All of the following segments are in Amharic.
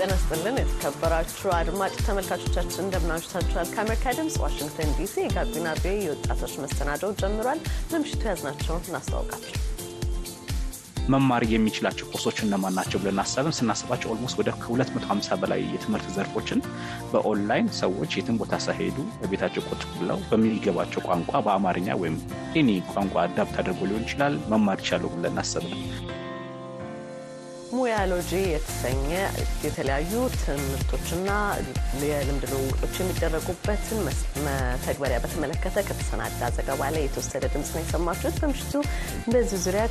ጤና ስጥልን። የተከበራችሁ አድማጭ ተመልካቾቻችን እንደምናምሽታችኋል። ከአሜሪካ ድምፅ ዋሽንግተን ዲሲ የጋቢና VOA የወጣቶች መሰናዶው ጀምሯል። ለምሽቱ ያዝናቸውን እናስተዋውቃችሁ። መማር የሚችላቸው ኮርሶች እነማን ናቸው ብለን አሰብን። ስናስባቸው almost ወደ ከ250 በላይ የትምህርት ዘርፎችን በኦንላይን ሰዎች የትም ቦታ ሳይሄዱ በቤታቸው ቁጭ ብለው በሚገባቸው ቋንቋ በአማርኛ ወይም any ቋንቋ adapt አድርጎ ሊሆን ይችላል መማር ይቻሉ ብለን አሰብን። ሙያሎጂ የተሰኘ የተለያዩ ትምህርቶችና የልምድ ልውውጦች የሚደረጉበትን መተግበሪያ በተመለከተ ከተሰናዳ ዘገባ ላይ የተወሰደ ድምፅ ነው የሰማችሁት። በምሽቱ በዚህ ዙሪያ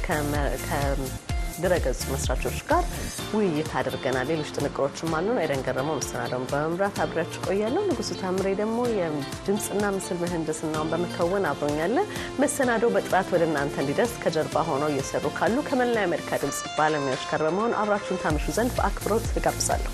ድረገጹ መስራቾች ጋር ውይይት አድርገናል። ሌሎች ጥንቅሮችም አሉን። አይደን ገረመው መሰናዳውን በመምራት አብሬያችሁ ቆያለሁ። ንጉሱ ታምሬ ደግሞ የድምፅና ምስል ምህንድስናውን በመከወን አብሮኛለ። መሰናዶው በጥራት ወደ እናንተ እንዲደርስ ከጀርባ ሆነው እየሰሩ ካሉ ከመላ የአሜሪካ ድምፅ ባለሙያዎች ጋር በመሆን አብራችሁን ታምሹ ዘንድ በአክብሮት እጋብዛለሁ።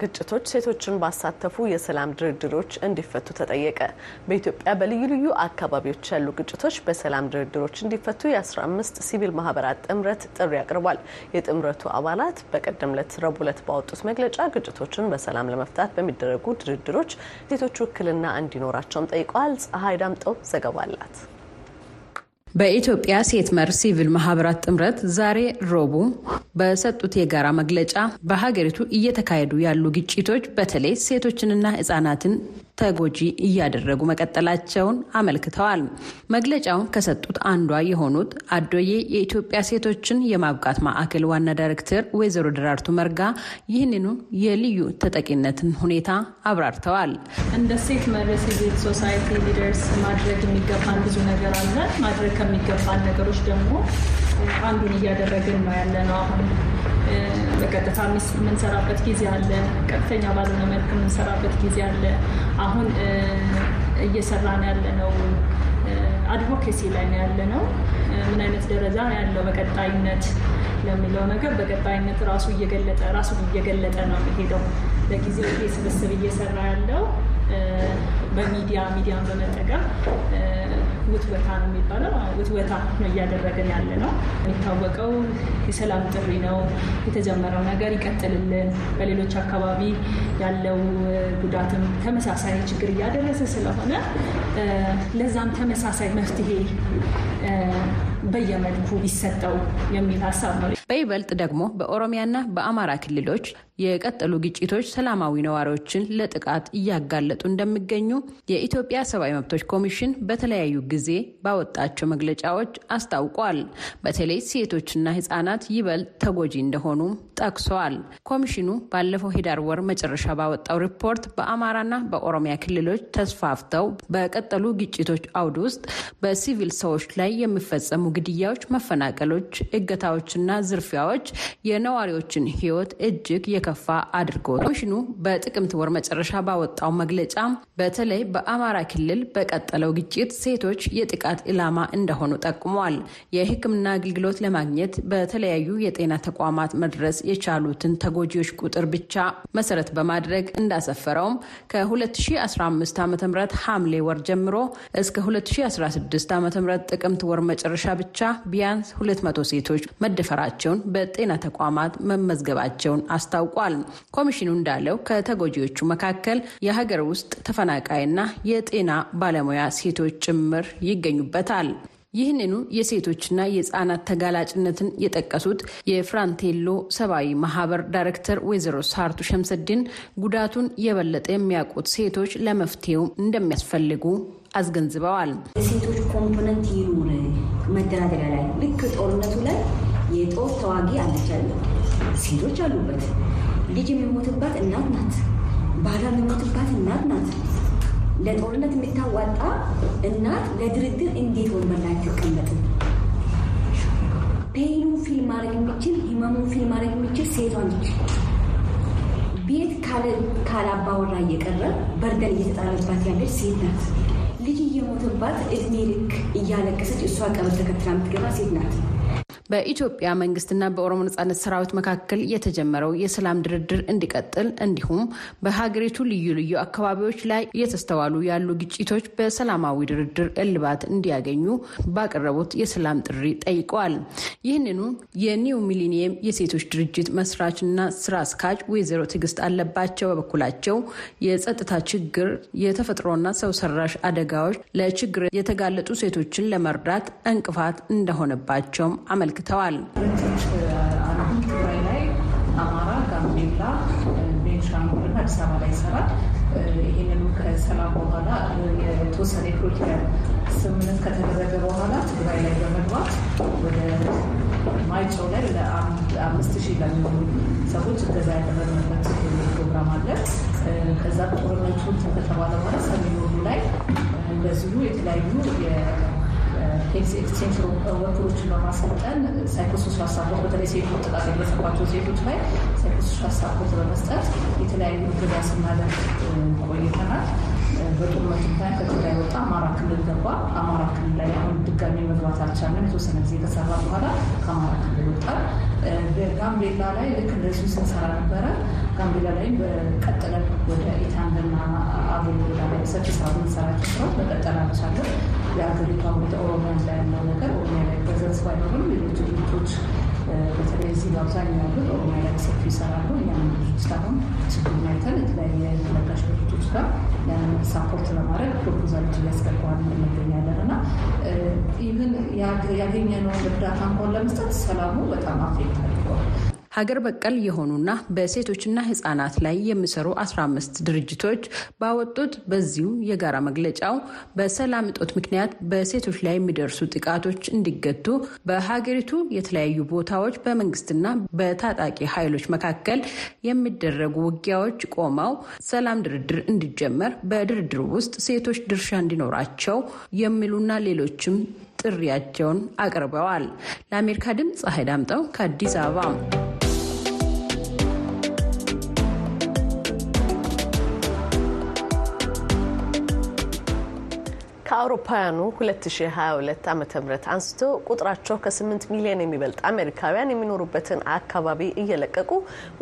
ግጭቶች ሴቶችን ባሳተፉ የሰላም ድርድሮች እንዲፈቱ ተጠየቀ። በኢትዮጵያ በልዩ ልዩ አካባቢዎች ያሉ ግጭቶች በሰላም ድርድሮች እንዲፈቱ የ15 ሲቪል ማህበራት ጥምረት ጥሪ አቅርቧል። የጥምረቱ አባላት በቀደም ዕለት ረቡዕ ዕለት ባወጡት መግለጫ ግጭቶችን በሰላም ለመፍታት በሚደረጉ ድርድሮች ሴቶች ውክልና እንዲኖራቸውም ጠይቀዋል። ፀሐይ ዳምጠው ዘገባ አላት። በኢትዮጵያ ሴት መር ሲቪል ማህበራት ጥምረት ዛሬ ረቡዕ በሰጡት የጋራ መግለጫ በሀገሪቱ እየተካሄዱ ያሉ ግጭቶች በተለይ ሴቶችንና ሕጻናትን ተጎጂ እያደረጉ መቀጠላቸውን አመልክተዋል። መግለጫውን ከሰጡት አንዷ የሆኑት አዶዬ የኢትዮጵያ ሴቶችን የማብቃት ማዕከል ዋና ዳይሬክተር ወይዘሮ ደራርቱ መርጋ ይህንኑ የልዩ ተጠቂነትን ሁኔታ አብራርተዋል። እንደ ሴት መር civil society leaders ማድረግ የሚገባን ብዙ ነገር አለ። ማድረግ ከሚገባን ነገሮች ደግሞ አንዱን እያደረግን ነው ያለ ነው አሁን በቀጥታ የምንሰራበት ጊዜ አለ። ቀጥተኛ ባልሆነ መልክ የምንሰራበት ጊዜ አለ። አሁን እየሰራን ያለ ነው አድቮኬሲ ላይ ነው ያለ ነው። ምን አይነት ደረጃ ነው ያለው በቀጣይነት ለሚለው ነገር በቀጣይነት ራሱ እየገለጠ ራሱን እየገለጠ ነው የሚሄደው። ለጊዜው ይሄ ስብስብ እየሰራ ያለው በሚዲያ ሚዲያን በመጠቀም ውትወታ ነው የሚባለው። ውትወታ ነው እያደረግን ያለ ነው። የሚታወቀው የሰላም ጥሪ ነው። የተጀመረው ነገር ይቀጥልልን። በሌሎች አካባቢ ያለው ጉዳትም ተመሳሳይ ችግር እያደረሰ ስለሆነ ለዛም ተመሳሳይ መፍትሄ በየመልኩ ቢሰጠው የሚል ሀሳብ ነው። በይበልጥ ደግሞ በኦሮሚያና በአማራ ክልሎች የቀጠሉ ግጭቶች ሰላማዊ ነዋሪዎችን ለጥቃት እያጋለጡ እንደሚገኙ የኢትዮጵያ ሰብአዊ መብቶች ኮሚሽን በተለያዩ ጊዜ ባወጣቸው መግለጫዎች አስታውቋል። በተለይ ሴቶችና ሕጻናት ይበልጥ ተጎጂ እንደሆኑ ጠቅሰዋል። ኮሚሽኑ ባለፈው ሂዳር ወር መጨረሻ ባወጣው ሪፖርት በአማራና በኦሮሚያ ክልሎች ተስፋፍተው በቀጠሉ ግጭቶች አውድ ውስጥ በሲቪል ሰዎች ላይ የሚፈጸሙ ግድያዎች፣ መፈናቀሎች፣ እገታዎችና ዝርፊያዎች የነዋሪዎችን ሕይወት እጅግ የከፋ አድርጎ ኮሚሽኑ በጥቅምት ወር መጨረሻ ባወጣው መግለጫ በተለይ በአማራ ክልል በቀጠለው ግጭት ሴቶች የጥቃት ኢላማ እንደሆኑ ጠቁመዋል። የሕክምና አገልግሎት ለማግኘት በተለያዩ የጤና ተቋማት መድረስ የቻሉትን ተጎጂዎች ቁጥር ብቻ መሰረት በማድረግ እንዳሰፈረውም ከ2015 ዓ ም ሐምሌ ወር ጀምሮ እስከ 2016 ዓ ም ጥቅምት ወር መጨረሻ ብቻ ቢያንስ 200 ሴቶች መደፈራቸውን በጤና ተቋማት መመዝገባቸውን አስታውቋል። ኮሚሽኑ እንዳለው ከተጎጂዎቹ መካከል የሀገር ውስጥ ተፈናቃይና የጤና ባለሙያ ሴቶች ጭምር ይገኙበታል። ይህንኑ የሴቶችና የህፃናት ተጋላጭነትን የጠቀሱት የፍራንቴሎ ሰብአዊ ማህበር ዳይሬክተር ወይዘሮ ሳርቱ ሸምሰድን ጉዳቱን የበለጠ የሚያውቁት ሴቶች ለመፍትሄው እንደሚያስፈልጉ አስገንዝበዋል። የሴቶች component ይኑር መደራደሪያ ላይ ልክ ጦርነቱ ላይ የጦር ተዋጊ አለቻለ ሴቶች አሉበት። ልጅ የሚሞትባት እናት ናት። ባሏ የሚሞትባት እናት ናት። ለጦርነት የምታዋጣ እናት ለድርድር እንዴት ወንበር ላይ አትቀመጥም? pain ኑን feel ም ማድረግ የሚችል ህመሙን feel ም ማድረግ የሚችል ሴቷ ነች። ቤት ካላባወራ እየቀረ በርደን እየተጣለባት ያለች ሴት ናት። ልጅ እየሞተባት እድሜ ልክ እያለቀሰች እሷ ቀብር ተከትላ የምትገባ ሴት ናት። በኢትዮጵያ መንግስትና በኦሮሞ ነጻነት ሰራዊት መካከል የተጀመረው የሰላም ድርድር እንዲቀጥል እንዲሁም በሀገሪቱ ልዩ ልዩ አካባቢዎች ላይ እየተስተዋሉ ያሉ ግጭቶች በሰላማዊ ድርድር እልባት እንዲያገኙ ባቀረቡት የሰላም ጥሪ ጠይቀዋል። ይህንኑ የኒው ሚሊኒየም የሴቶች ድርጅት መስራችና ስራ አስኪያጅ ወይዘሮ ትዕግስት አለባቸው በበኩላቸው የጸጥታ ችግር፣ የተፈጥሮና ሰው ሰራሽ አደጋዎች ለችግር የተጋለጡ ሴቶችን ለመርዳት እንቅፋት እንደሆነባቸውም አመልክተዋል። ትግራይ ላይ አማራ፣ ጋምቤላ፣ ቤንሻንጉልና አዲስ አበባ ላይ ይሰራል። ይህንኑ ከሰላም በኋላ የተወሰነ የፖለቲካ ስምምነት ከተደረገ በኋላ ትግራይ ላይ በመግባት ወደ ማይጨው ላይ ለአምስት ሺህ ለሚሆኑ ሰዎች እገዛ ያደረግንበት ፕሮግራም አለ። ከዛ ጦርነቱ ከተባለ በኋላ ሰሜን ወሎ ላይ እንደዚሁ የተለያዩ health extension worker ኦችን በማሰልጠን psychosocial support በተለይ ሴቶች ጥቃት የደረሰባቸው ሴቶች ላይ psychosocial support በመስጠት የተለያዩ እገዛ ስናደርግ ቆይተናል። በጦርነቱ ምክንያት ከትግራይ ወጣ፣ አማራ ክልል ገባ። አማራ ክልል ላይ አሁን ድጋሚ መግባት አልቻለም። የተወሰነ ጊዜ ከሰራ በኋላ ከአማራ ክልል ወጣ። ጋምቤላ ላይ ልክ እንደዚሁ ስንሰራ ነበረ። ጋምቤላ ላይ በቀጥለን ወደ ኢታንግና ወዳ ላይ ሰፊ ስራ የምንሰራቸው ስራዎች መቀጠል አልቻለም። የሀገሪቷ ወደ ኦሮሚያ ላይ ያለው ነገር ኦሮሚያ ላይ ፕሬዘንስ ባይኖርም ሌሎች ድርጅቶች በተለይ እዚህ በአብዛኛው ያሉት ኦሮሚያ ላይ ሰፊ ይሰራሉ። ድርጅት አሁን ችግር አይተን የተለያየ ለጋሽ ድርጅቶች ጋር ያንን support ለማድረግ proposal ኦች እያስገባን እንገኛለን እና even ያገኘነውን እርዳታ እንኳን ለመስጠት ሰላሙ በጣም affect አድርገዋል። ሀገር በቀል የሆኑና በሴቶችና ህጻናት ላይ የሚሰሩ 15 ድርጅቶች ባወጡት በዚሁ የጋራ መግለጫው በሰላም እጦት ምክንያት በሴቶች ላይ የሚደርሱ ጥቃቶች እንዲገቱ በሀገሪቱ የተለያዩ ቦታዎች በመንግስትና በታጣቂ ኃይሎች መካከል የሚደረጉ ውጊያዎች ቆመው ሰላም ድርድር እንዲጀመር፣ በድርድሩ ውስጥ ሴቶች ድርሻ እንዲኖራቸው የሚሉና ሌሎችም ጥሪያቸውን አቅርበዋል። ለአሜሪካ ድምፅ ፀሐይ ዳምጠው ከአዲስ አበባ ከአውሮፓውያኑ 2022 ዓ ም አንስቶ ቁጥራቸው ከ8 ሚሊዮን የሚበልጥ አሜሪካውያን የሚኖሩበትን አካባቢ እየለቀቁ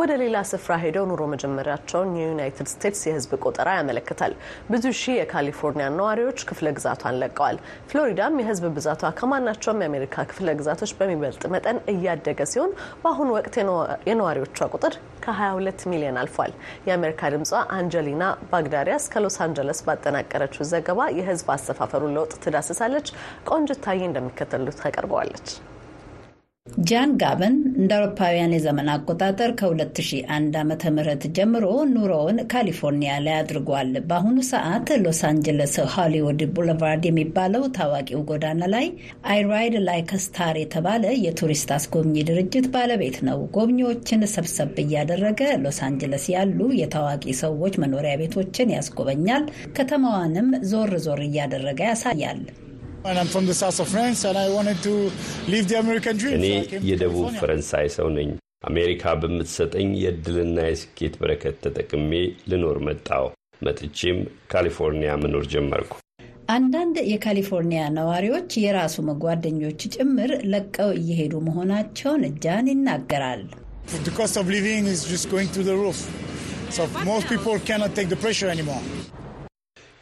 ወደ ሌላ ስፍራ ሄደው ኑሮ መጀመሪያቸውን የዩናይትድ ስቴትስ የሕዝብ ቆጠራ ያመለክታል። ብዙ ሺህ የካሊፎርኒያ ነዋሪዎች ክፍለ ግዛቷን ለቀዋል። ፍሎሪዳም የሕዝብ ብዛቷ ከማናቸውም የአሜሪካ ክፍለ ግዛቶች በሚበልጥ መጠን እያደገ ሲሆን በአሁኑ ወቅት የነዋሪዎቿ ቁጥር ከ22 ሚሊዮን አልፏል። የአሜሪካ ድምጿ አንጀሊና ባግዳሪያስ ከሎስ አንጀለስ ባጠናቀረችው ዘገባ የሕዝብ አሰፋፈሩን ለውጥ ትዳስሳለች። ቆንጅታዬ እንደሚከተሉት ታቀርበዋለች። ጃን ጋበን እንደ አውሮፓውያን የዘመን አቆጣጠር ከ2001 ዓ ም ጀምሮ ኑሮውን ካሊፎርኒያ ላይ አድርጓል። በአሁኑ ሰዓት ሎስ አንጀለስ ሆሊውድ ቡለቫርድ የሚባለው ታዋቂው ጎዳና ላይ I Ride Like Star የተባለ የቱሪስት አስጎብኚ ድርጅት ባለቤት ነው። ጎብኚዎችን ሰብሰብ እያደረገ ሎስ አንጀለስ ያሉ የታዋቂ ሰዎች መኖሪያ ቤቶችን ያስጎበኛል። ከተማዋንም ዞር ዞር እያደረገ ያሳያል። እኔ የደቡብ ፈረንሳይ ሰው ነኝ። አሜሪካ በምትሰጠኝ የዕድልና የስኬት በረከት ተጠቅሜ ልኖር መጣው። መጥቼም ካሊፎርኒያ መኖር ጀመርኩ። አንዳንድ የካሊፎርኒያ ነዋሪዎች የራሱ ጓደኞች ጭምር ለቀው እየሄዱ መሆናቸውን ጃን ይናገራል።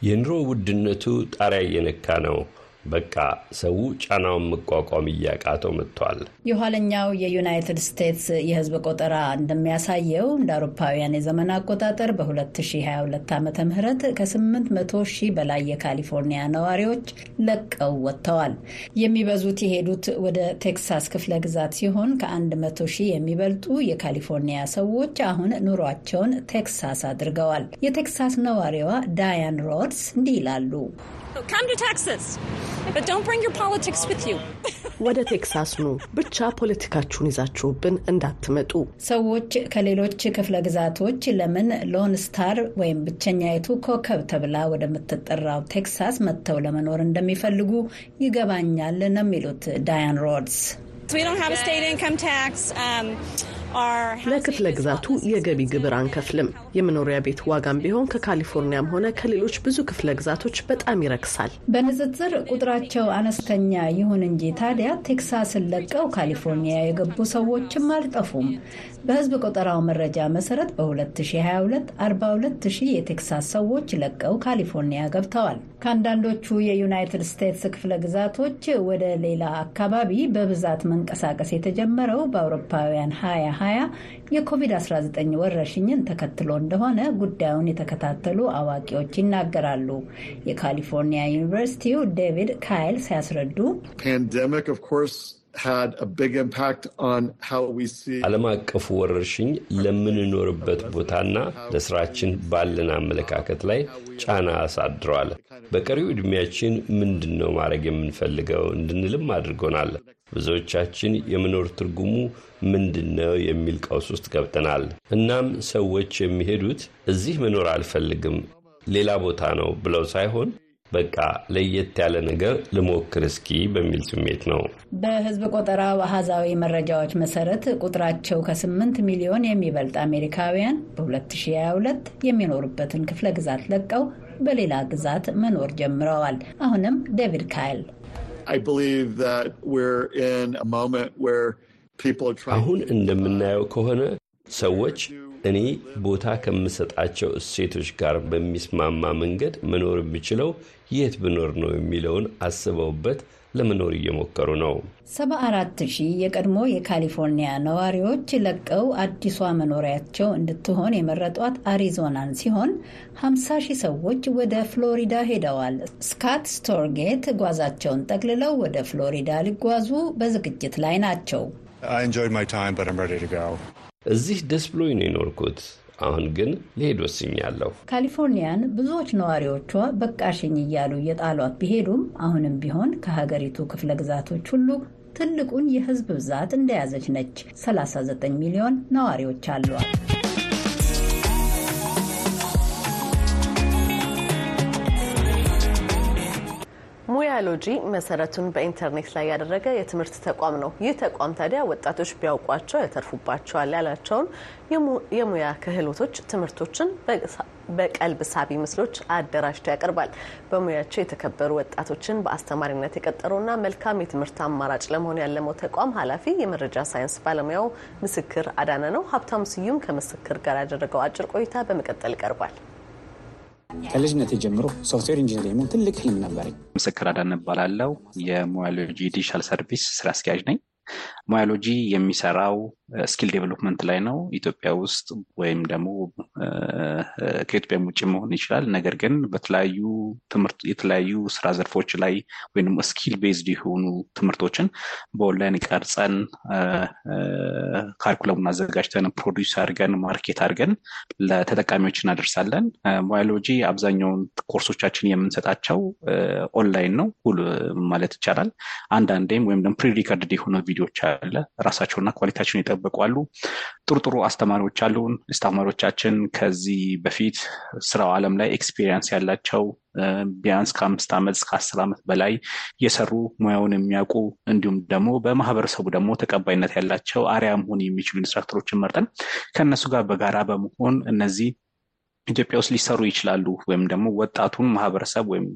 የኑሮ ውድነቱ ጣሪያ እየነካ ነው። በቃ ሰው ጫናውን መቋቋም እያቃተው መጥቷል። የኋለኛው የዩናይትድ ስቴትስ የሕዝብ ቆጠራ እንደሚያሳየው እንደ አውሮፓውያን የዘመን አቆጣጠር በ2022 ዓ ም ከ800 ሺህ በላይ የካሊፎርኒያ ነዋሪዎች ለቀው ወጥተዋል። የሚበዙት የሄዱት ወደ ቴክሳስ ክፍለ ግዛት ሲሆን ከ100 ሺህ የሚበልጡ የካሊፎርኒያ ሰዎች አሁን ኑሯቸውን ቴክሳስ አድርገዋል። የቴክሳስ ነዋሪዋ ዳያን ሮድስ እንዲህ ይላሉ። ወደ ቴክሳስ ኑ፣ ብቻ ፖለቲካችሁን ይዛችሁብን እንዳትመጡ። ሰዎች ከሌሎች ክፍለ ግዛቶች ለምን ሎን ስታር ወይም ብቸኛይቱ ኮከብ ተብላ ወደምትጠራው ቴክሳስ መጥተው ለመኖር እንደሚፈልጉ ይገባኛል ነው የሚሉት ዳያን ሮድስ። ለክፍለ ግዛቱ የገቢ ግብር አንከፍልም። የመኖሪያ ቤት ዋጋም ቢሆን ከካሊፎርኒያም ሆነ ከሌሎች ብዙ ክፍለ ግዛቶች በጣም ይረክሳል። በንጽጽር ቁጥራቸው አነስተኛ ይሁን እንጂ ታዲያ ቴክሳስን ለቀው ካሊፎርኒያ የገቡ ሰዎችም አልጠፉም። በሕዝብ ቆጠራው መረጃ መሰረት በ2022 42 ሺህ የቴክሳስ ሰዎች ለቀው ካሊፎርኒያ ገብተዋል። ከአንዳንዶቹ የዩናይትድ ስቴትስ ክፍለ ግዛቶች ወደ ሌላ አካባቢ በብዛት መንቀሳቀስ የተጀመረው በአውሮፓውያን 2020 የኮቪድ-19 ወረርሽኝን ተከትሎ እንደሆነ ጉዳዩን የተከታተሉ አዋቂዎች ይናገራሉ። የካሊፎርኒያ ዩኒቨርሲቲው ዴቪድ ካይል ሲያስረዱ ዓለም አቀፉ ወረርሽኝ ለምንኖርበት ቦታና ለስራችን ባለን አመለካከት ላይ ጫና አሳድረዋል። በቀሪው ዕድሜያችን ምንድን ነው ማድረግ የምንፈልገው እንድንልም አድርጎናል። ብዙዎቻችን የመኖር ትርጉሙ ምንድን ነው የሚል ቀውስ ውስጥ ገብተናል። እናም ሰዎች የሚሄዱት እዚህ መኖር አልፈልግም ሌላ ቦታ ነው ብለው ሳይሆን በቃ ለየት ያለ ነገር ልሞክር እስኪ በሚል ስሜት ነው። በሕዝብ ቆጠራው አሃዛዊ መረጃዎች መሰረት ቁጥራቸው ከ8 ሚሊዮን የሚበልጥ አሜሪካውያን በ2022 የሚኖሩበትን ክፍለ ግዛት ለቀው በሌላ ግዛት መኖር ጀምረዋል። አሁንም ዴቪድ ካይል አሁን እንደምናየው ከሆነ ሰዎች እኔ ቦታ ከምሰጣቸው እሴቶች ጋር በሚስማማ መንገድ መኖር የምችለው የት ብኖር ነው የሚለውን አስበውበት ለመኖር እየሞከሩ ነው። 74 ሺህ የቀድሞ የካሊፎርኒያ ነዋሪዎች ለቀው አዲሷ መኖሪያቸው እንድትሆን የመረጧት አሪዞናን ሲሆን 50 ሺህ ሰዎች ወደ ፍሎሪዳ ሄደዋል። ስካት ስቶርጌት ጓዛቸውን ጠቅልለው ወደ ፍሎሪዳ ሊጓዙ በዝግጅት ላይ ናቸው። እዚህ ደስ ብሎኝ ነው የኖርኩት። አሁን ግን ልሄድ ወስኛለሁ። ካሊፎርኒያን ብዙዎች ነዋሪዎቿ በቃሽኝ እያሉ እየጣሏት ቢሄዱም አሁንም ቢሆን ከሀገሪቱ ክፍለ ግዛቶች ሁሉ ትልቁን የሕዝብ ብዛት እንደያዘች ነች። 39 ሚሊዮን ነዋሪዎች አሏት። ሙያሎጂ መሰረቱን በኢንተርኔት ላይ ያደረገ የትምህርት ተቋም ነው። ይህ ተቋም ታዲያ ወጣቶች ቢያውቋቸው ያተርፉባቸዋል ያላቸውን የሙያ ክህሎቶች ትምህርቶችን በቀልብ ሳቢ ምስሎች አደራጅቶ ያቀርባል። በሙያቸው የተከበሩ ወጣቶችን በአስተማሪነት የቀጠሩና መልካም የትምህርት አማራጭ ለመሆን ያለመው ተቋም ኃላፊ የመረጃ ሳይንስ ባለሙያው ምስክር አዳነ ነው። ሀብታሙ ስዩም ከምስክር ጋር ያደረገው አጭር ቆይታ በመቀጠል ይቀርባል። ከልጅነት ጀምሮ software engineer የመሆን ትልቅ ህልም ነበረኝ። ምስክር አዳነ እባላለሁ። የሙያሎጂ digital service ስራ አስኪያጅ ነኝ። ሙያሎጂ የሚሰራው skill development ላይ ነው። ኢትዮጵያ ውስጥ ወይም ደግሞ ከኢትዮጵያም ውጭ መሆን ይችላል። ነገር ግን በተለያዩ ትምህርት የተለያዩ ስራ ዘርፎች ላይ ወይም skill based የሆኑ ትምህርቶችን በኦንላይን ቀርጸን curriculum ኡን አዘጋጅተን produce አድርገን market አድርገን ለተጠቃሚዎች እናደርሳለን። ሙያሎጂ አብዛኛውን ኮርሶቻችን የምንሰጣቸው ኦንላይን ነው ማለት ይቻላል። አንዳንዴም ወይም ደግሞ prerecorded የሆነ ቪዲዮዎች አለ ራሳቸውና quality ያቸውን ይጠብቋሉ። ጥሩ ጥሩ አስተማሪዎች አሉን። አስተማሪዎቻችን ከዚህ በፊት ስራው ዓለም ላይ experience ያላቸው ቢያንስ ከአምስት ዓመት እስከ አስር ዓመት በላይ የሰሩ ሙያውን የሚያውቁ እንዲሁም ደግሞ በማህበረሰቡ ደግሞ ተቀባይነት ያላቸው አርአያ መሆን የሚችሉ instructor ኦችን መርጠን ከእነሱ ጋር በጋራ በመሆን እነዚህ ኢትዮጵያ ውስጥ ሊሰሩ ይችላሉ ወይም ደግሞ ወጣቱን ማህበረሰብ ወይም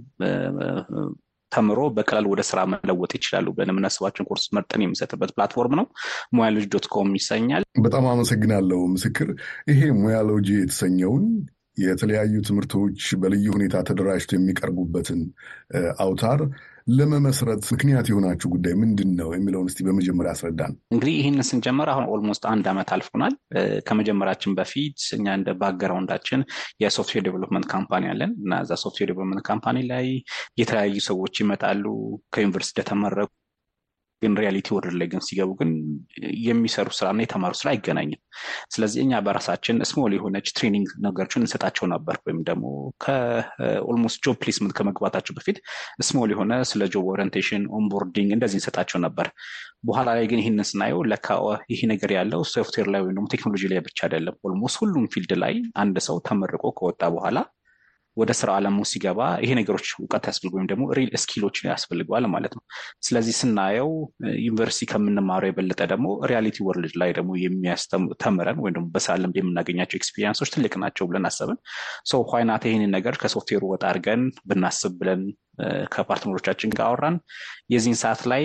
ተምሮ በቀላል ወደ ስራ መለወጥ ይችላሉ ብለን የምናስባቸውን ኮርስ መርጠን የሚሰጥበት platform ነው። ሙያሎጂ dot com ይሰኛል። በጣም አመሰግናለሁ ምስክር። ይሄ ሙያሎጂ የተሰኘውን የተለያዩ ትምህርቶች በልዩ ሁኔታ ተደራጅተው የሚቀርቡበትን አውታር ለመመስረት ምክንያት የሆናችሁ ጉዳይ ምንድን ነው የሚለውን እስቲ በመጀመሪያ አስረዳን። እንግዲህ ይህን ስንጀምር አሁን almost አንድ ዓመት አልፎናል። ከመጀመራችን በፊት እኛ እንደ background ኣችን የ software development company አለን እና እዛ software development company ላይ የተለያዩ ሰዎች ይመጣሉ ከዩኒቨርሲቲ እንደተመረቁ ግን reality world ላይ ግን ሲገቡ ግን የሚሰሩ ስራና የተማሩ ስራ አይገናኝም። ስለዚህ እኛ በራሳችን small የሆነች training ነገሮችን እንሰጣቸው ነበር። ወይም ደግሞ ከ almost job placement ከመግባታቸው በፊት small የሆነ ስለ job orientation፣ onboarding እንደዚህ እንሰጣቸው ነበር። በኋላ ላይ ግን ይህንን ስናየው ለካ ይሄ ነገር ያለው ሶፍትዌር ላይ ወይም ቴክኖሎጂ ላይ ብቻ አይደለም። almost ሁሉም field ላይ አንድ ሰው ተመርቆ ከወጣ በኋላ ወደ ስራ ዓለሙ ሲገባ ይሄ ነገሮች እውቀት ያስፈልግ ወይም ደግሞ real skill ኦችን ያስፈልገዋል ማለት ነው። ስለዚህ ስናየው ዩኒቨርሲቲ ከምንማረው የበለጠ ደግሞ reality world ላይ ደግሞ የሚያስተምረን ወይም ደግሞ ልምድ የምናገኛቸው experience ኦች ትልቅ ናቸው ብለን አሰብን። why not ይህንን ነገር ከሶፍትዌሩ ወጣ አድርገን ብናስብ ብለን ከ partner ኦቻችን ጋር አወራን። የዚህን ሰዓት ላይ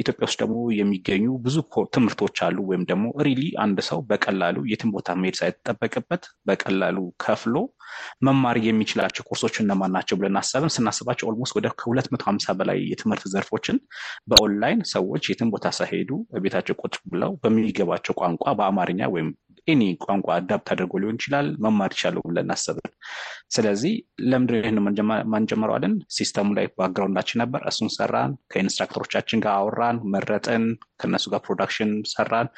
ኢትዮጵያ ውስጥ ደግሞ የሚገኙ ብዙ ትምህርቶች አሉ። ወይም ደግሞ really አንድ ሰው በቀላሉ የትም ቦታ መሄድ ሳይጠበቅበት በቀላሉ ከፍሎ መማር የሚችላቸው ኮርሶች እነማን ናቸው ብለን አሰብን። ስናስባቸው almost ወደ ከሁለት መቶ ሀምሳ በላይ የትምህርት ዘርፎችን በኦንላይን ሰዎች የትም ቦታ ሳይሄዱ ቤታቸው ቁጭ ብለው በሚገባቸው ቋንቋ በአማርኛ ወይም any ቋንቋ adapt አድርጎ ሊሆን ይችላል መማር ይቻሉ ብለን አሰብን። ስለዚህ ለምንድን ይህን ማንጀምረው system ኡ ላይ background ኣችን ነበር። እሱን ሰራን። ከ instructor ኦቻችን ጋር አወራን፣ መረጥን፣ ከእነሱ ጋር production ሰራን፣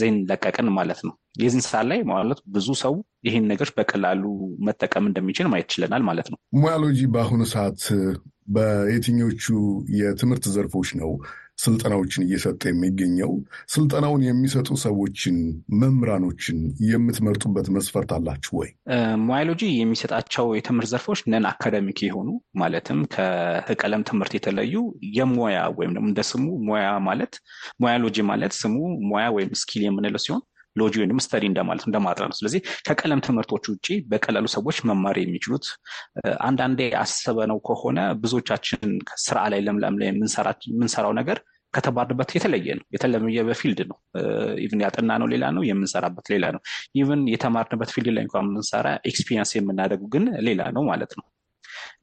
then ለቀቅን ማለት ነው። የዚህን ሰዓት ላይ ማለት ብዙ ሰው ይህን ነገሮች በቀላሉ መጠቀም እንደሚችል ማየት ችለናል ማለት ነው። ሙያሎጂ በአሁኑ ሰዓት በየትኞቹ የትምህርት ዘርፎች ነው ስልጠናዎችን እየሰጠ የሚገኘው? ስልጠናውን የሚሰጡ ሰዎችን፣ መምህራኖችን የምትመርጡበት መስፈርት አላችሁ ወይ? ሙያሎጂ የሚሰጣቸው የትምህርት ዘርፎች non-academic የሆኑ ማለትም ከቀለም ትምህርት የተለዩ የሙያ ወይም ደግሞ እንደ ስሙ ሙያ ማለት ሙያሎጂ ማለት ስሙ ሙያ ወይም skill የምንለው ሲሆን logy ወይም study እንደማለት እንደማጥናት ነው። ስለዚህ ከቀለም ትምህርቶች ውጭ በቀላሉ ሰዎች መማር የሚችሉት አንዳንዴ አስበነው ከሆነ ብዙዎቻችን ስራ ላይ ለምለም ላይ የምንሰራው ነገር ከተማርንበት የተለየ ነው። የተለየ በ field ነው። even ያጠናነው ሌላ ነው፣ የምንሰራበት ሌላ ነው። even የተማርንበት field ላይ እንኳን የምንሰራ experience የምናደርገው ግን ሌላ ነው ማለት ነው።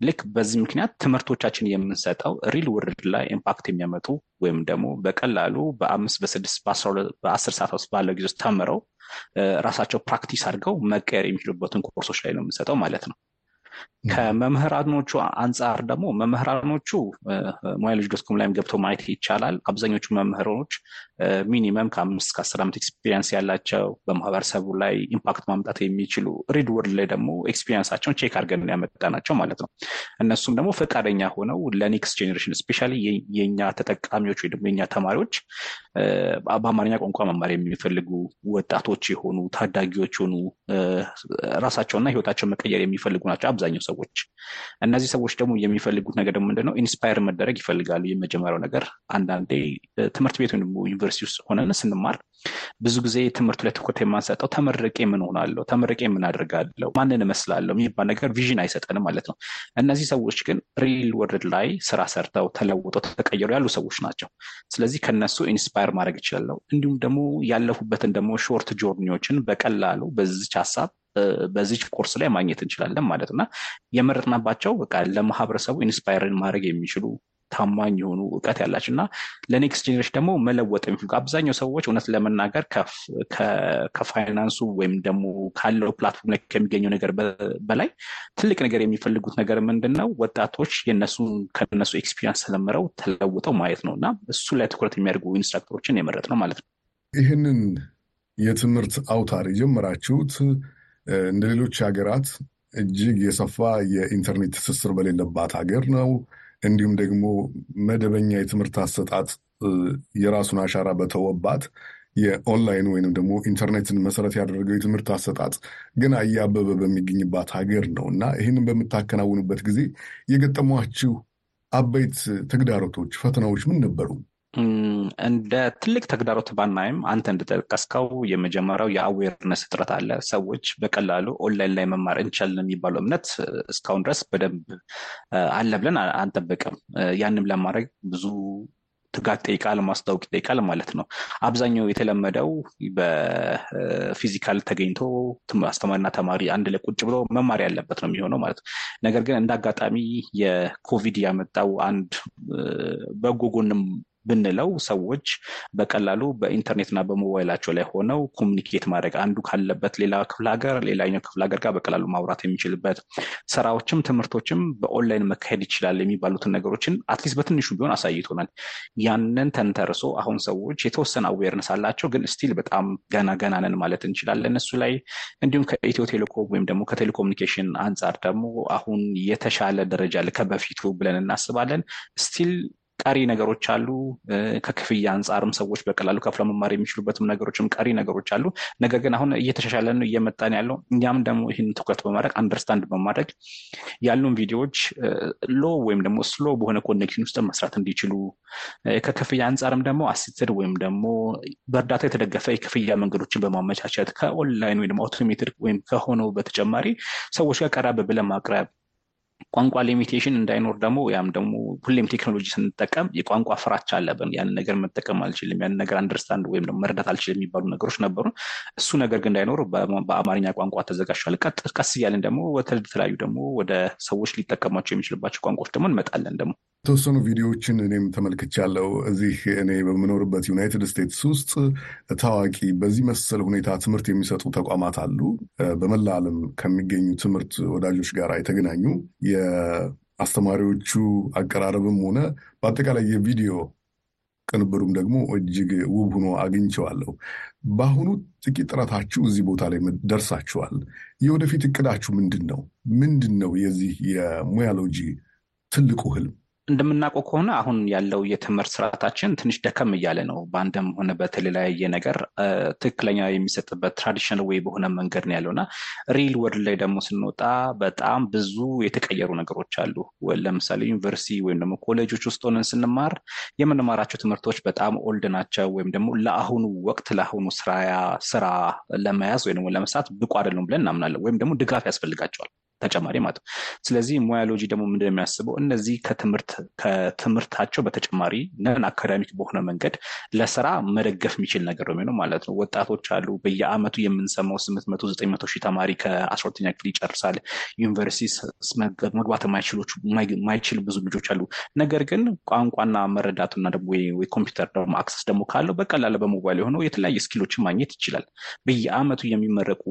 ልክ በዚህ ምክንያት ትምህርቶቻችን የምንሰጠው real world ላይ impact የሚያመጡ ወይም ደግሞ በቀላሉ በአምስት በስድስት በአስር ሰዓት ውስጥ ባለው ጊዜ ውስጥ ተምረው ራሳቸው practice አድርገው መቀየር የሚችሉበትን ኮርሶች ላይ ነው የምንሰጠው ማለት ነው። ከመምህራኖቹ አንጻር ደግሞ መምህራኖቹ ሙያሎጂ dot com ላይም ገብቶ ማየት ይቻላል። አብዛኞቹ መምህራኖች minimum ከአምስት ከአስር ዓመት experience ያላቸው በማህበረሰቡ ላይ impact ማምጣት የሚችሉ real world ላይ ደግሞ experience ኣቸውን check አድርገን ያመጣናቸው ማለት ነው። እነሱም ደግሞ ፈቃደኛ ሆነው ለ next generation specially የኛ ተጠቃሚዎች ወይ ደግሞ ተማሪዎች በአማርኛ ቋንቋ መማር የሚፈልጉ ወጣቶች የሆኑ ታዳጊዎች የሆኑ ራሳቸውና ህይወታቸው መቀየር የሚፈልጉ ናቸው አብዛኛው ሰዎች። እነዚህ ሰዎች ደግሞ የሚፈልጉት ነገር ደግሞ ምንድነው? inspire መደረግ ይፈልጋሉ። የመጀመሪያው ነገር አንዳንዴ ትምህርት ቤት ወይም ዩኒቨርሲቲ ውስጥ ሆነን ስንማር ብዙ ጊዜ ትምህርቱ ላይ ትኩረት የማንሰጠው ተመርቄ ምን ሆናለሁ፣ ተመርቄ ምን አድርጋለሁ፣ ማንን እመስላለሁ የሚባል ነገር vision አይሰጠንም ማለት ነው። እነዚህ ሰዎች ግን real world ላይ ስራ ሰርተው ተለውጠው ተቀየሩ ያሉ ሰዎች ናቸው። ስለዚህ ከነሱ inspire ማድረግ ይችላለሁ። እንዲሁም ደግሞ ያለፉበትን ደግሞ short journey ዎችን በቀላሉ በዚች ሀሳብ በዚች ኮርስ ላይ ማግኘት እንችላለን ማለት እና የመረጥናባቸው በቃ ለማህበረሰቡ inspire ን ማድረግ የሚችሉ ታማኝ የሆኑ እውቀት ያላቸው እና ለ next generation ደግሞ መለወጥ የሚፈልጉ አብዛኛው ሰዎች እውነት ለመናገር ከፋይናንሱ ወይም ደግሞ ካለው platform ላይ ከሚገኘው ነገር በላይ ትልቅ ነገር የሚፈልጉት ነገር ምንድን ነው? ወጣቶች የነሱን ከነሱ experience ተምረው ተለውጠው ማየት ነው እና እሱ ላይ ትኩረት የሚያደርጉ instructor ኦችን የመረጥነው ማለት ነው። ይህንን የትምህርት አውታር የጀመራችሁት እንደ ሌሎች ሀገራት እጅግ የሰፋ የኢንተርኔት ትስስር በሌለባት ሀገር ነው። እንዲሁም ደግሞ መደበኛ የትምህርት አሰጣጥ የራሱን አሻራ በተወባት የኦንላይን ወይንም ደግሞ ኢንተርኔትን መሰረት ያደረገው የትምህርት አሰጣጥ ገና እያበበ በሚገኝባት ሀገር ነው እና ይህንን በምታከናውኑበት ጊዜ የገጠሟችሁ አበይት ተግዳሮቶች፣ ፈተናዎች ምን ነበሩ? እንደ ትልቅ ተግዳሮት ባናይም አንተ እንደጠቀስከው የመጀመሪያው የ awareness እጥረት አለ። ሰዎች በቀላሉ ኦንላይን ላይ መማር እንችላለን የሚባለው እምነት እስካሁን ድረስ በደንብ አለ ብለን አንጠብቅም። ያንም ለማድረግ ብዙ ትጋት ይጠይቃል፣ ማስታወቅ ይጠይቃል ማለት ነው። አብዛኛው የተለመደው በ physical ተገኝቶ አስተማሪና ተማሪ አንድ ላይ ቁጭ ብሎ መማር ያለበት ነው የሚሆነው ማለት ነው። ነገር ግን እንደ አጋጣሚ የኮቪድ ያመጣው አንድ በጎ ጎንም ብንለው ሰዎች በቀላሉ በኢንተርኔትና በሞባይላቸው ላይ ሆነው communicate ማድረግ አንዱ ካለበት ሌላ ክፍለ ሀገር ሌላኛው ክፍለ ሀገር ጋር በቀላሉ ማውራት የሚችልበት ስራዎችም ትምህርቶችም በኦንላይን መካሄድ ይችላል የሚባሉትን ነገሮችን at least በትንሹ ቢሆን አሳይቶናል። ያንን ተንተርሶ አሁን ሰዎች የተወሰነ awareness አላቸው፣ ግን still በጣም ገና ገና ነን ማለት እንችላለን እሱ ላይ እንዲሁም ከኢትዮ ቴሌኮም ወይም ደግሞ ከቴሌኮሙኒኬሽን አንጻር ደግሞ አሁን የተሻለ ደረጃ ከበፊቱ ብለን እናስባለን still ቀሪ ነገሮች አሉ። ከክፍያ አንጻርም ሰዎች በቀላሉ ከፍለው መማር የሚችሉበትም ነገሮችም ቀሪ ነገሮች አሉ። ነገር ግን አሁን እየተሻሻለ ነው እየመጣን ያለው። እኛም ደግሞ ይህን ትኩረት በማድረግ understand በማድረግ ያሉን ቪዲዮዎች low ወይም ደግሞ slow በሆነ connection ውስጥ መስራት እንዲችሉ ከክፍያ አንጻርም ደግሞ assisted ወይም ደግሞ በእርዳታ የተደገፈ የክፍያ መንገዶችን በማመቻቸት ከኦንላይን ወይም automated ወይም ከሆነው በተጨማሪ ሰዎች ጋር ቀረብ ብለን ማቅረብ ቋንቋ limitation እንዳይኖር ደግሞ ያም ደግሞ ሁሌም ቴክኖሎጂ ስንጠቀም የቋንቋ ፍራቻ አለብን። ያንን ነገር መጠቀም አልችልም፣ ያንን ነገር understand ወይም ደግሞ መረዳት አልችልም የሚባሉ ነገሮች ነበሩ። እሱ ነገር ግን እንዳይኖር በአማርኛ ቋንቋ ተዘጋጅቷል። ቀስ እያለን ደግሞ ወደተለያዩ ደግሞ ወደ ሰዎች ሊጠቀሟቸው የሚችልባቸው ቋንቋዎች ደግሞ እንመጣለን። ደግሞ የተወሰኑ ቪዲዮዎችን እኔም ተመልክቻለሁ። እዚህ እኔ በምኖርበት ዩናይትድ ስቴትስ ውስጥ ታዋቂ በዚህ መሰል ሁኔታ ትምህርት የሚሰጡ ተቋማት አሉ። በመላ ዓለም ከሚገኙ ትምህርት ወዳጆች ጋር የተገናኙ የአስተማሪዎቹ አቀራረብም ሆነ በአጠቃላይ የቪዲዮ ቅንብሩም ደግሞ እጅግ ውብ ሆኖ አግኝቸዋለሁ። በአሁኑ ጥቂት ጥረታችሁ እዚህ ቦታ ላይ ደርሳችኋል። የወደፊት እቅዳችሁ ምንድን ነው? ምንድን ነው የዚህ የሙያሎጂ ትልቁ ህልም? እንደምናውቀው ከሆነ አሁን ያለው የትምህርት ስርዓታችን ትንሽ ደከም እያለ ነው። በአንድም ሆነ በተለያየ ነገር ትክክለኛ የሚሰጥበት traditional ወይ በሆነ መንገድ ነው ያለው real world ላይ ደግሞ ስንወጣ በጣም ብዙ የተቀየሩ ነገሮች አሉ። ለምሳሌ ዩኒቨርሲቲ ወይም ደግሞ ኮሌጆች ውስጥ ሆነን ስንማር የምንማራቸው ትምህርቶች በጣም old ናቸው፣ ወይም ደግሞ ለአሁኑ ወቅት ለአሁኑ ስራ ለመያዝ ወይም ደግሞ ለመስራት ብቁ አይደሉም ብለን እናምናለን። ወይም ደግሞ ድጋፍ ያስፈልጋቸዋል ተጨማሪ ማለት ነው። ስለዚህ ሙያሎጂ ደግሞ ምንድን የሚያስበው እነዚህ ከትምህርታቸው በተጨማሪ ነን አካዳሚክ በሆነ መንገድ ለስራ መደገፍ የሚችል ነገር ነው የሚሆነው ማለት ነው። ወጣቶች አሉ። በየአመቱ የምንሰማው ስምንት መቶ ዘጠኝ መቶ ሺህ ተማሪ ከአስራ ሁለተኛ ክፍል ይጨርሳል። ዩኒቨርሲቲ መግባት የማይችል ብዙ ልጆች አሉ። ነገር ግን ቋንቋና መረዳቱና ደግሞ ኮምፒውተር ደግሞ access ደግሞ ካለው በቀላሉ በሞባይል የሆነው የተለያየ skill ኦችን ማግኘት ይችላል። በየአመቱ የሚመረቁ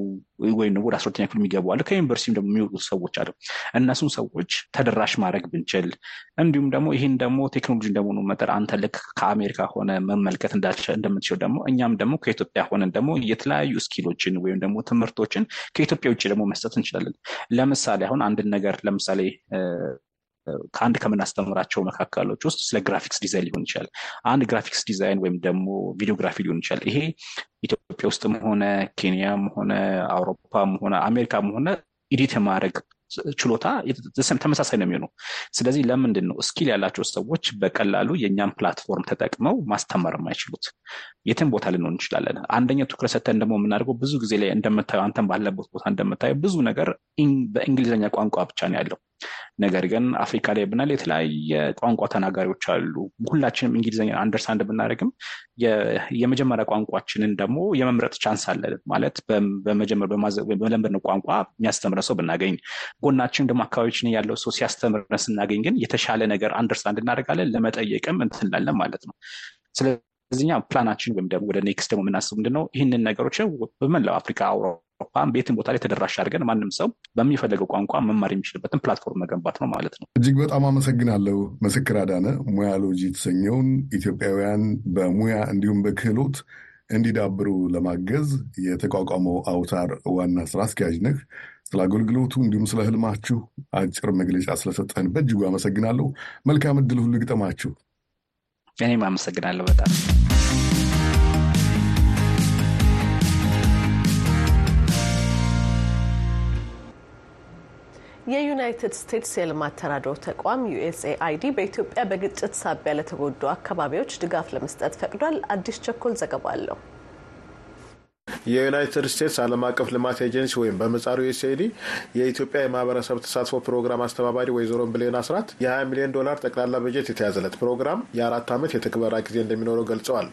ወይም ወደ አስራ ሁለተኛ ክፍል የሚገቡ አለ ከዩኒቨርሲቲ ደግሞ የሚወጡ ሰዎች አሉ። እነሱን ሰዎች ተደራሽ ማድረግ ብንችል እንዲሁም ደግሞ ይህን ደግሞ ቴክኖሎጂ እንደመሆኑ መጠን አንተ ልክ ከአሜሪካ ሆነ መመልከት እንደምትችል ደግሞ እኛም ደግሞ ከኢትዮጵያ ሆነን ደግሞ የተለያዩ skill ኦችን ወይም ደግሞ ትምህርቶችን ከኢትዮጵያ ውጭ ደግሞ መስጠት እንችላለን። ለምሳሌ አሁን አንድን ነገር ለምሳሌ ከአንድ ከምናስተምራቸው መካከሎች ውስጥ ስለ graphics design ሊሆን ይችላል። አንድ graphics design ወይም ደግሞ videography ሊሆን ይችላል። ይሄ ኢትዮጵያ ውስጥም ሆነ ኬንያም ሆነ አውሮፓም ሆነ አሜሪካም ሆነ edit የማድረግ ችሎታ ተመሳሳይ ነው የሚሆነው። ስለዚህ ለምንድን ነው skill ያላቸው ሰዎች በቀላሉ የእኛን platform ተጠቅመው ማስተማር የማይችሉት? የትም ቦታ ልንሆን እንችላለን። አንደኛው ትኩረት ሰተን ደግሞ የምናደርገው ብዙ ጊዜ ላይ እንደምታየው አንተን ባለበት ቦታ እንደምታየው ብዙ ነገር በእንግሊዝኛ ቋንቋ ብቻ ነው ያለው። ነገር ግን አፍሪካ ላይ ብንል የተለያየ ቋንቋ ተናጋሪዎች አሉ። ሁላችንም እንግሊዝኛ understand ብናደርግም የመጀመሪያ ቋንቋችንን ደግሞ የመምረጥ chance አለ ማለት በመጀመር በለመድነው ቋንቋ የሚያስተምር ሰው ብናገኝ፣ ጎናችን ደግሞ አካባቢችን ያለው ሰው ሲያስተምረን ስናገኝ ግን የተሻለ ነገር understand እናደርጋለን። ለመጠየቅም እንችላለን ማለት ነው። ስለዚህኛ ፕላናችን ወይም ደግሞ ወደ next ደግሞ የምናስበው ምንድነው ይህንን ነገሮች በመላው አፍሪካ አውሮፓ የትኛውም ቦታ ላይ ተደራሽ አድርገን ማንም ሰው በሚፈልገው ቋንቋ መማር የሚችልበትን platform መገንባት ነው ማለት ነው። እጅግ በጣም አመሰግናለሁ። ምስክር አዳነ ሙያሎጂ የተሰኘውን ኢትዮጵያውያን በሙያ እንዲሁም በክህሎት እንዲዳብሩ ለማገዝ የተቋቋመው አውታር ዋና ስራ አስኪያጅ ነህ። ስለ አገልግሎቱ እንዲሁም ስለ ህልማችሁ አጭር መግለጫ ስለሰጠህን በእጅጉ አመሰግናለሁ። መልካም እድል ሁሉ ይግጠማችሁ። እኔም አመሰግናለሁ በጣም የዩናይትድ ስቴትስ የልማት ተራድኦ ተቋም ዩኤስኤአይዲ በኢትዮጵያ በግጭት ሳቢያ ለተጎዱ አካባቢዎች ድጋፍ ለመስጠት ፈቅዷል። አዲስ ቸኮል ዘገባ አለው። የዩናይትድ ስቴትስ ዓለም አቀፍ ልማት ኤጀንሲ ወይም በምህጻሩ ዩኤስኤአይዲ የኢትዮጵያ የማህበረሰብ ተሳትፎ ፕሮግራም አስተባባሪ ወይዘሮ ብሌን አስራት የ20 ሚሊዮን ዶላር ጠቅላላ በጀት የተያዘለት ፕሮግራም የአራት ዓመት የትግበራ ጊዜ እንደሚኖረው ገልጸዋል።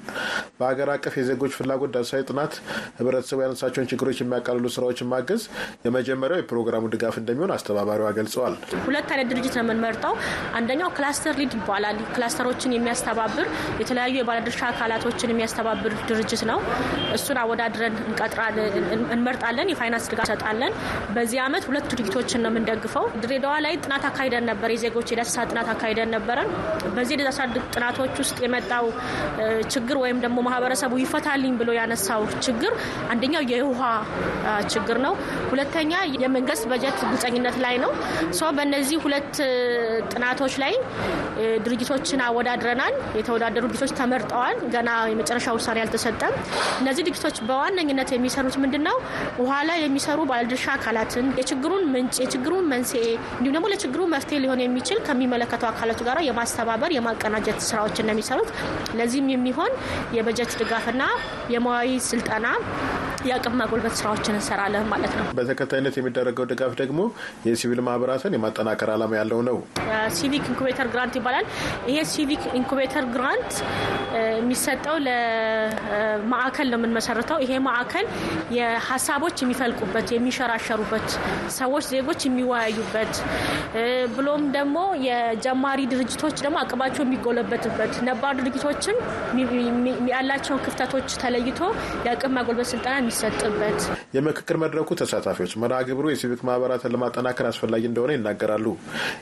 በሀገር አቀፍ የዜጎች ፍላጎት ዳሰሳዊ ጥናት ህብረተሰቡ ያነሳቸውን ችግሮች የሚያቃልሉ ስራዎችን ማገዝ የመጀመሪያው የፕሮግራሙ ድጋፍ እንደሚሆን አስተባባሪዋ ገልጸዋል። ሁለት አይነት ድርጅት ነው የምንመርጠው። አንደኛው cluster lead ይባላል። cluster ኦችን የሚያስተባብር የተለያዩ የባለድርሻ አካላቶችን የሚያስተባብር ድርጅት ነው። እሱን አወዳድረን እንመርጣለን፣ የፋይናንስ ድጋፍ እንሰጣለን። በዚህ ዓመት ሁለት ድርጅቶችን ነው የምንደግፈው። ድሬዳዋ ላይ ጥናት አካሂደን ነበር፣ የዜጎች የዳሰሳ ጥናት አካሂደን ነበረን። በዚህ የዳሰሳ ጥናቶች ውስጥ የመጣው ችግር ወይም ደግሞ ማህበረሰቡ ይፈታልኝ ብሎ ያነሳው ችግር አንደኛው የውሃ ችግር ነው። ሁለተኛ የመንግስት በጀት ግልጸኝነት ላይ ነው። በእነዚህ ሁለት ጥናቶች ላይ ድርጅቶችን አወዳድረናል። የተወዳደሩ ድርጅቶች ተመርጠዋል። ገና የመጨረሻ ውሳኔ አልተሰጠም። እነዚህ ድርጅቶች በዋነኝነት የሚሰሩት ምንድን ነው? ላይ የሚሰሩ ባለድርሻ አካላትን የችግሩን ምንጭ፣ የችግሩን መንስኤ እንዲሁም ደግሞ ለችግሩ መፍትሄ ሊሆን የሚችል ከሚመለከተው አካላቱ ጋር የማስተባበር የማቀናጀት ስራዎችን ነው የሚሰሩት። ለዚህም የሚሆን የበጀት ድጋፍና የሙያዊ ስልጠና የአቅም ማጎልበት ስራዎችን እንሰራለን ማለት ነው። በተከታይነት የሚደረገው ድጋፍ ደግሞ የሲቪል ማህበራትን የማጠናከር ዓላማ ያለው ነው። civic incubator grant ይባላል። ይሄ civic incubator grant የሚሰጠው ለማዕከል ነው የምንመሰርተው። ይሄ ማዕከል የሀሳቦች የሚፈልቁበት የሚሸራሸሩበት፣ ሰዎች ዜጎች የሚወያዩበት ብሎም ደግሞ የጀማሪ ድርጅቶች ደግሞ አቅማቸው የሚጎለበትበት ነባር ድርጅቶችም ያላቸውን ክፍተቶች ተለይቶ የአቅም ማጎልበት ስልጠና የሚሰጥበት የምክክር መድረኩ ተሳታፊዎች መርሃ ግብሩ የሲቪክ ማህበራትን ለማጠናከር አስፈላጊ እንደሆነ ይናገራሉ።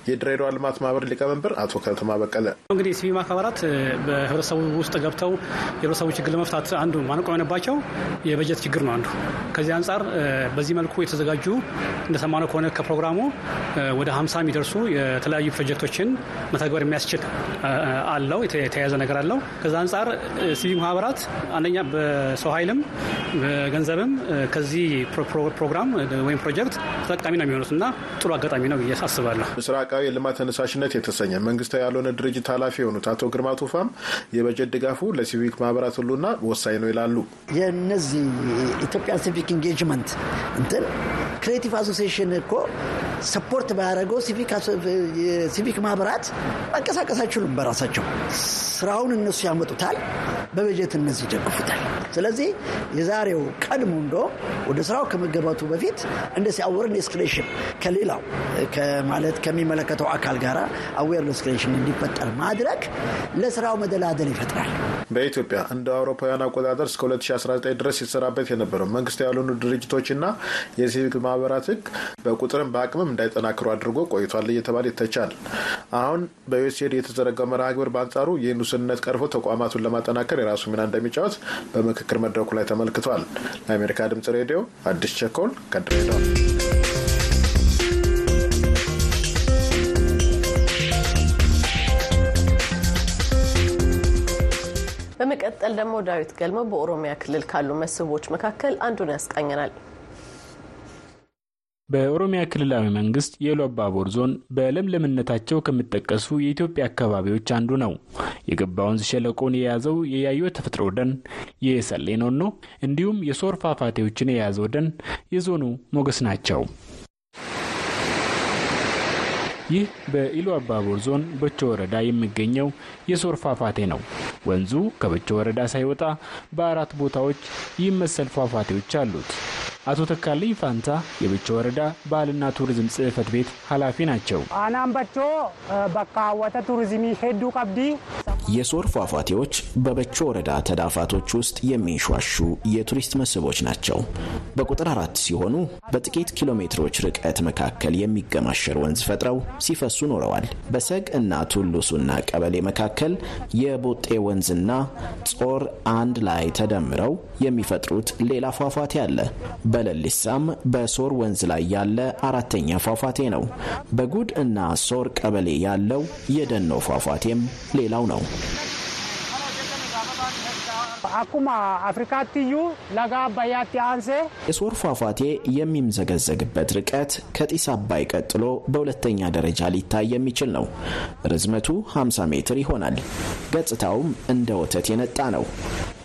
የድሬዳዋ ልማት ማህበር ሊቀመንበር አቶ ከተማ በቀለ እንግዲህ ሲቪክ ማህበራት በህብረተሰቡ ውስጥ ገብተው የህብረተሰቡ ችግር ለመፍታት አንዱ ማነቆ የሆነባቸው የበጀት ችግር ነው አንዱ። ከዚህ አንጻር በዚህ መልኩ የተዘጋጁ እንደሰማነው ከሆነ ከፕሮግራሙ ወደ ሀምሳ የሚደርሱ የተለያዩ ፕሮጀክቶችን መተግበር የሚያስችል አለው የተያያዘ ነገር አለው። ከዛ አንጻር ሲቪክ ማህበራት አንደኛ በሰው ኃይልም በገንዘብም ከዚህ ፕሮግራም ወይም ፕሮጀክት ተጠቃሚ ነው የሚሆኑት እና ጥሩ አጋጣሚ ነው ብዬ አስባለሁ። ምስራቃዊ የልማት ተነሳሽነት የተሰኘ መንግስታዊ ያልሆነ ድርጅት ኃላፊ የሆኑት አቶ ግርማ ቱፋም የበጀት ድጋፉ ለሲቪክ ማህበራት ሁሉና ወሳኝ ነው ይላሉ። የነዚህ ኢትዮጵያ ሲቪክ ኢንጌጅመንት እንትን ክሬቲቭ አሶሲሽን እኮ ሰፖርት ባያደረገው ሲቪክ ማህበራት መንቀሳቀስ አይችሉም። በራሳቸው ስራውን እነሱ ያመጡታል፣ በበጀት እነዚህ ይደግፉታል። ስለዚህ የዛሬው ቀድሞ እንዶ ወደ ስራው ከመገባቱ በፊት እንደዚህ አዌርነስ ክሬሽን ከሌላው ማለት ከሚመለከተው አካል ጋር አዌርነስ ክሬሽን እንዲፈጠር ማድረግ ለስራው መደላደል ይፈጥራል። በኢትዮጵያ እንደ አውሮፓውያን አቆጣጠር እስከ 2019 ድረስ ሲሰራበት የነበረው መንግስት ያልሆኑ ድርጅቶችና የሲቪክ ማህበራት ህግ በቁጥርም በአቅምም እንዳይጠናክሩ አድርጎ ቆይቷል እየተባለ ይተቻል። አሁን በዩኤስኤድ የተዘረጋው መርሃ ግብር በአንጻሩ ይህን ውስንነት ቀርፎ ተቋማቱን ለማጠናከር የራሱ ሚና እንደሚጫወት በምክክር መድረኩ ላይ ተመልክቷል። ለአሜሪካ ድምጽ ሬዲዮ አዲስ ቸኮል ከድሬዳዋ። በመቀጠል ደግሞ ዳዊት ገልሞ በኦሮሚያ ክልል ካሉ መስህቦች መካከል አንዱን ያስቃኘናል። በኦሮሚያ ክልላዊ መንግስት የኢሉ አባቦር ዞን በለምለምነታቸው ከሚጠቀሱ የኢትዮጵያ አካባቢዎች አንዱ ነው። የገባ ወንዝ ሸለቆን የያዘው የያዮ ተፈጥሮ ደን የሰሌ ኖኖ እንዲሁም የሶር ፏፏቴዎችን የያዘው ደን የዞኑ ሞገስ ናቸው። ይህ በኢሉ አባቦር ዞን በቾ ወረዳ የሚገኘው የሶር ፏፏቴ ነው። ወንዙ ከበቾ ወረዳ ሳይወጣ በአራት ቦታዎች ይህ መሰል ፏፏቴዎች አሉት። አቶ ተካልኝ ፋንታ የበቾ ወረዳ ባህልና ቱሪዝም ጽሕፈት ቤት ኃላፊ ናቸው። Aanaan Bacho bakka hawwata turizimii hedduu qabdi የሶር ፏፏቴዎች በበቾ ወረዳ ተዳፋቶች ውስጥ የሚንሿሹ የቱሪስት መስህቦች ናቸው። በቁጥር አራት ሲሆኑ በጥቂት ኪሎ ሜትሮች ርቀት መካከል የሚገማሸር ወንዝ ፈጥረው ሲፈሱ ኖረዋል። በሰግ እና ቱሉሱና ቀበሌ መካከል የቦጤ ወንዝና ሶር አንድ ላይ ተደምረው የሚፈጥሩት ሌላ ፏፏቴ አለ። በለሊሳም በሶር ወንዝ ላይ ያለ አራተኛ ፏፏቴ ነው። በጉድ እና ሶር ቀበሌ ያለው የደኖ ፏፏቴም ሌላው ነው። Akkuma Afrikaattuu laga Abbayaatti aansee የሶር ፏፏቴ የሚምዘገዘግበት ርቀት ከጢስ አባይ ቀጥሎ በሁለተኛ ደረጃ ሊታይ የሚችል ነው። ርዝመቱ 50 ሜትር ይሆናል። ገጽታውም እንደ ወተት የነጣ ነው።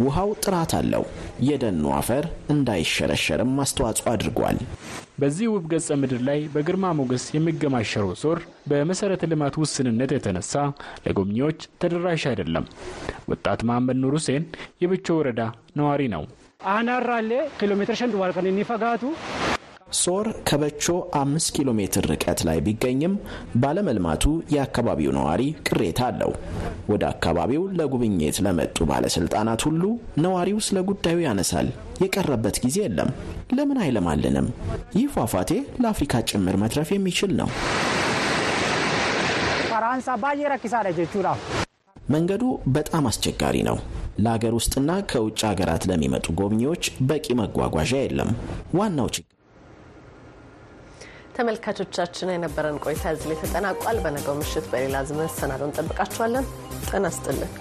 ውሃው ጥራት አለው። የደኑ አፈር እንዳይሸረሸርም አስተዋጽኦ አድርጓል። በዚህ ውብ ገጸ ምድር ላይ በግርማ ሞገስ የሚገማሸረው ሶር በመሰረተ ልማት ውስንነት የተነሳ ለጎብኚዎች ተደራሽ አይደለም። ወጣት መሐመድ ኑር ሁሴን የበቾ ወረዳ ነዋሪ ነው። አናራሌ ኪሎ ሜትር ሸንድ ዋልቀን የሚፈጋቱ ሶር ከበቾ አምስት ኪሎ ሜትር ርቀት ላይ ቢገኝም ባለመልማቱ የአካባቢው ነዋሪ ቅሬታ አለው። ወደ አካባቢው ለጉብኝት ለመጡ ባለስልጣናት ሁሉ ነዋሪው ስለ ጉዳዩ ያነሳል። የቀረበት ጊዜ የለም። ለምን አይለማልንም? ይህ ፏፏቴ ለአፍሪካ ጭምር መትረፍ የሚችል ነው። መንገዱ በጣም አስቸጋሪ ነው። ለሀገር ውስጥና ከውጭ ሀገራት ለሚመጡ ጎብኚዎች በቂ መጓጓዣ የለም። ዋናው ችግር ተመልካቾቻችን የነበረን ቆይታ እዚህ ላይ ተጠናቋል። በነገው ምሽት በሌላ መሰናዶ እንጠብቃችኋለን። ጤና ይስጥልን።